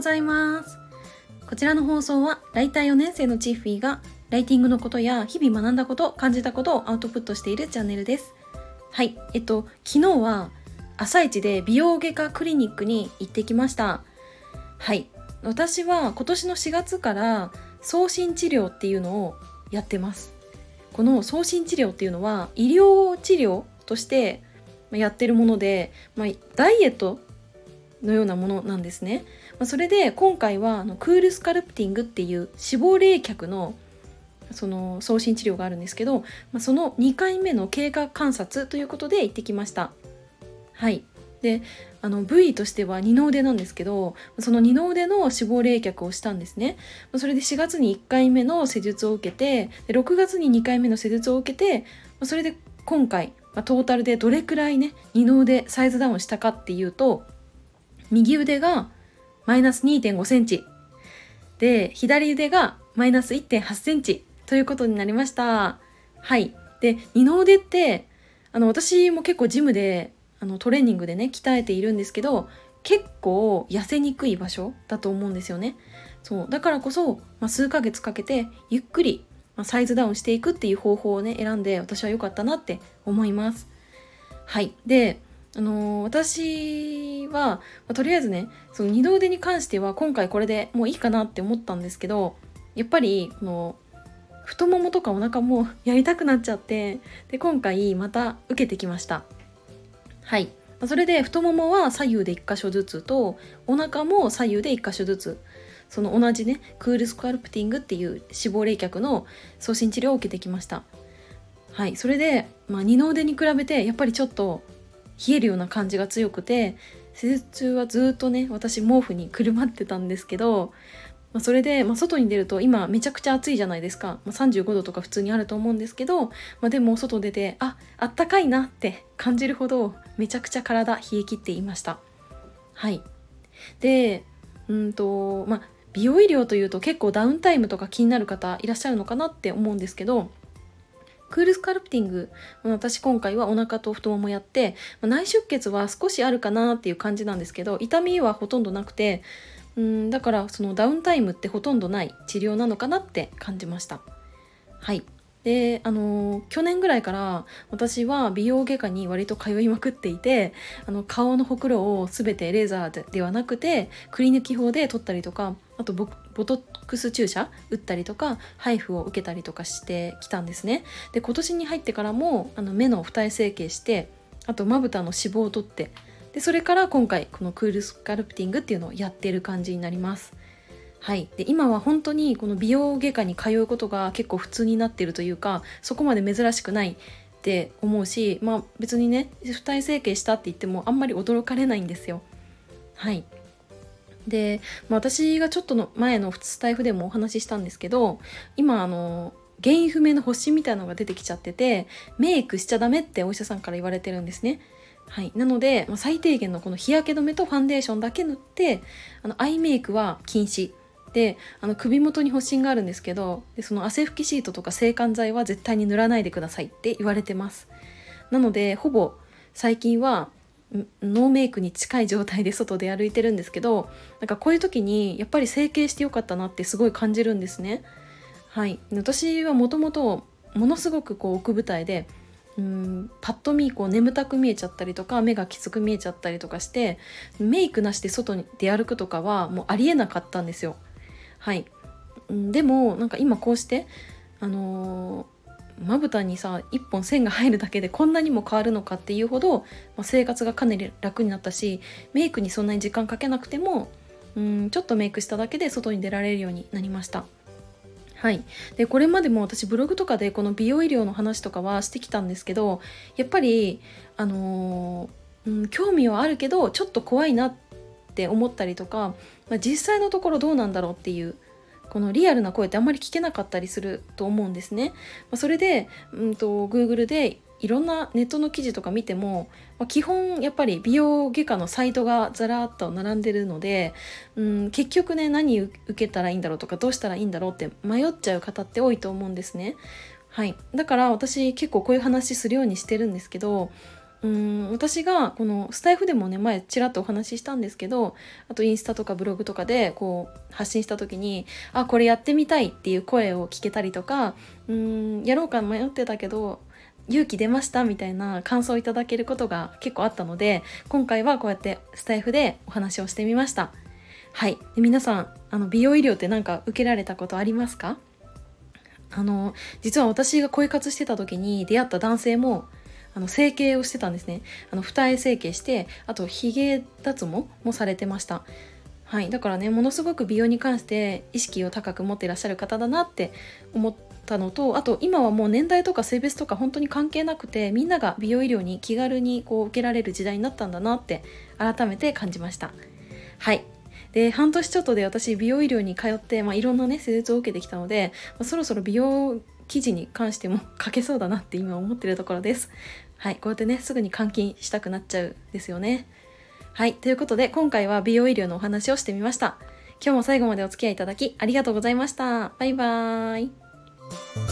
ございます。こちらの放送はライター4年生のチーフィーがライティングのことや日々学んだこと感じたことをアウトプットしているチャンネルです。はい。えっと昨日は朝一で美容外科クリニックに行ってきました。はい。私は今年の4月から送信治療っていうのをやってます。この送信治療っていうのは医療治療としてやってるもので、まあ、ダイエットのようなものなんですね。まあ、それで今回はあのクールスカルプティングっていう脂肪冷却のその送信治療があるんですけど、まあ、その2回目の経過観察ということで行ってきました。はいであの部位としては二の腕なんですけどその二の腕の脂肪冷却をしたんですねそれで4月に1回目の施術を受けてで6月に2回目の施術を受けてそれで今回、トータルでどれくらいね二の腕サイズダウンしたかっていうと右腕がマイナス2 5センチ。で左腕がマイナス1 8センチ。ということになりました。はい。で二の腕ってあの私も結構ジムであのトレーニングでね鍛えているんですけど結構痩せにくい場所だと思うんですよね。そう。だからこそ、まあ、数ヶ月かけてゆっくりまあ、サイズダウンしていくっていう方法をね選んで私は良かったなって思います。はい。であのー、私は、まあ、とりあえずねその二の腕に関しては今回これでもういいかなって思ったんですけどやっぱりこの太ももとかお腹もやりたくなっちゃってで今回また受けてきました。はい。それで太ももは左右で1箇所ずつとお腹も左右で1箇所ずつ。その同じねクールスカルプティングっていう脂肪冷却の送信治療を受けてきました。はい。それで、まあ、二の腕に比べてやっぱりちょっと冷えるような感じが強くて施術中はずっとね私毛布にくるまってたんですけど、まあ、それで、まあ、外に出ると今めちゃくちゃ暑いじゃないですか、まあ、35度とか普通にあると思うんですけど、まあ、でも外出てああったかいなって感じるほどめちゃくちゃ体冷え切っていました。はい。でうんとまあ美容医療というと結構ダウンタイムとか気になる方いらっしゃるのかなって思うんですけどクールスカルプティング。私今回はお腹と太ももやってま内出血は少しあるかなっていう感じなんですけど痛みはほとんどなくてうんだからそのダウンタイムってほとんどない治療なのかなって感じました。はい。であの去年ぐらいから私は美容外科に割と通いまくっていてあの顔のほくろを全てレーザーではなくてくり抜き法で取ったりとかあとボトックス注射打ったりとか配布を受けたりとかしてきたんですね。で今年に入ってからもあの目の二重整形してあとまぶたの脂肪を取ってでそれから今回このクールスカルプティングっていうのをやってる感じになります。はい、で今は本当にこの美容外科に通うことが結構普通になってるというかそこまで珍しくないって思うし、まあ、別にね二重整形したって言ってもあんまり驚かれないんですよ。はいで、まあ、私がちょっとの前のスタイフでもお話ししたんですけど今あの原因不明の発疹みたいなのが出てきちゃっててメイクしちゃダメってお医者さんから言われてるんですね。はい、なので、まあ、最低限のこの日焼け止めとファンデーションだけ塗ってあのアイメイクは禁止であの首元に発疹があるんですけどでその汗拭きシートとか制汗剤は絶対に塗らないでくださいって言われてます。なのでほぼ最近はノーメイクに近い状態で外で歩いてるんですけどなんかこういう時にやっぱり整形してよかったなってすごい感じるんですね。はい。私はもともとものすごくこう奥舞台でうんパッと見こう眠たく見えちゃったりとか目がきつく見えちゃったりとかしてメイクなしで外に出歩くとかはもうありえなかったんですよ。はいでもなんか今こうしてあのまぶたにさ1本線が入るだけでこんなにも変わるのかっていうほど、まあ、生活がかなり楽になったしメイクにそんなに時間かけなくてもうんちょっとメイクしただけで外に出られるようになりました。はい、でこれまでも私ブログとかでこの美容医療の話とかはしてきたんですけどやっぱり、あのー、うん、興味はあるけどちょっと怖いなってって思ったりとかまあ、実際のところどうなんだろうっていうこのリアルな声ってあんまり聞けなかったりすると思うんですね。まあ、それで、うんと、Google でいろんなネットの記事とか見ても、まあ、基本やっぱり美容外科のサイトがずらっと並んでるので、うん、結局ね何受けたらいいんだろうとかどうしたらいいんだろうって迷っちゃう方って多いと思うんですね。はい、だから私結構こういう話するようにしてるんですけどうん私がこのスタイフでもね前ちらっとお話ししたんですけどあとインスタとかブログとかでこう発信した時にあこれやってみたいっていう声を聞けたりとかうんやろうか迷ってたけど勇気出ましたみたいな感想をいただけることが結構あったので今回はこうやってスタイフでお話をしてみました。はい。で皆さんあの美容医療って何か受けられたことありますか？あの実は私が恋活してた時に出会った男性もあの整形をしてたんですね。あの二重整形してあとヒゲ脱毛もされてました。はい、だからねものすごく美容に関して意識を高く持っていらっしゃる方だなって思ったのとあと今はもう年代とか性別とか本当に関係なくてみんなが美容医療に気軽にこう受けられる時代になったんだなって改めて感じました。はい。で半年ちょっとで私美容医療に通って、まあ、いろんなね施術を受けてきたので、まあ、そろそろ美容記事に関しても書けそうだなって今思ってるところですはいこうやってねすぐに換金したくなっちゃうですよねはい、ということで今回は美容医療のお話をしてみました。今日も最後までお付き合いいただきありがとうございました。バイバーイ。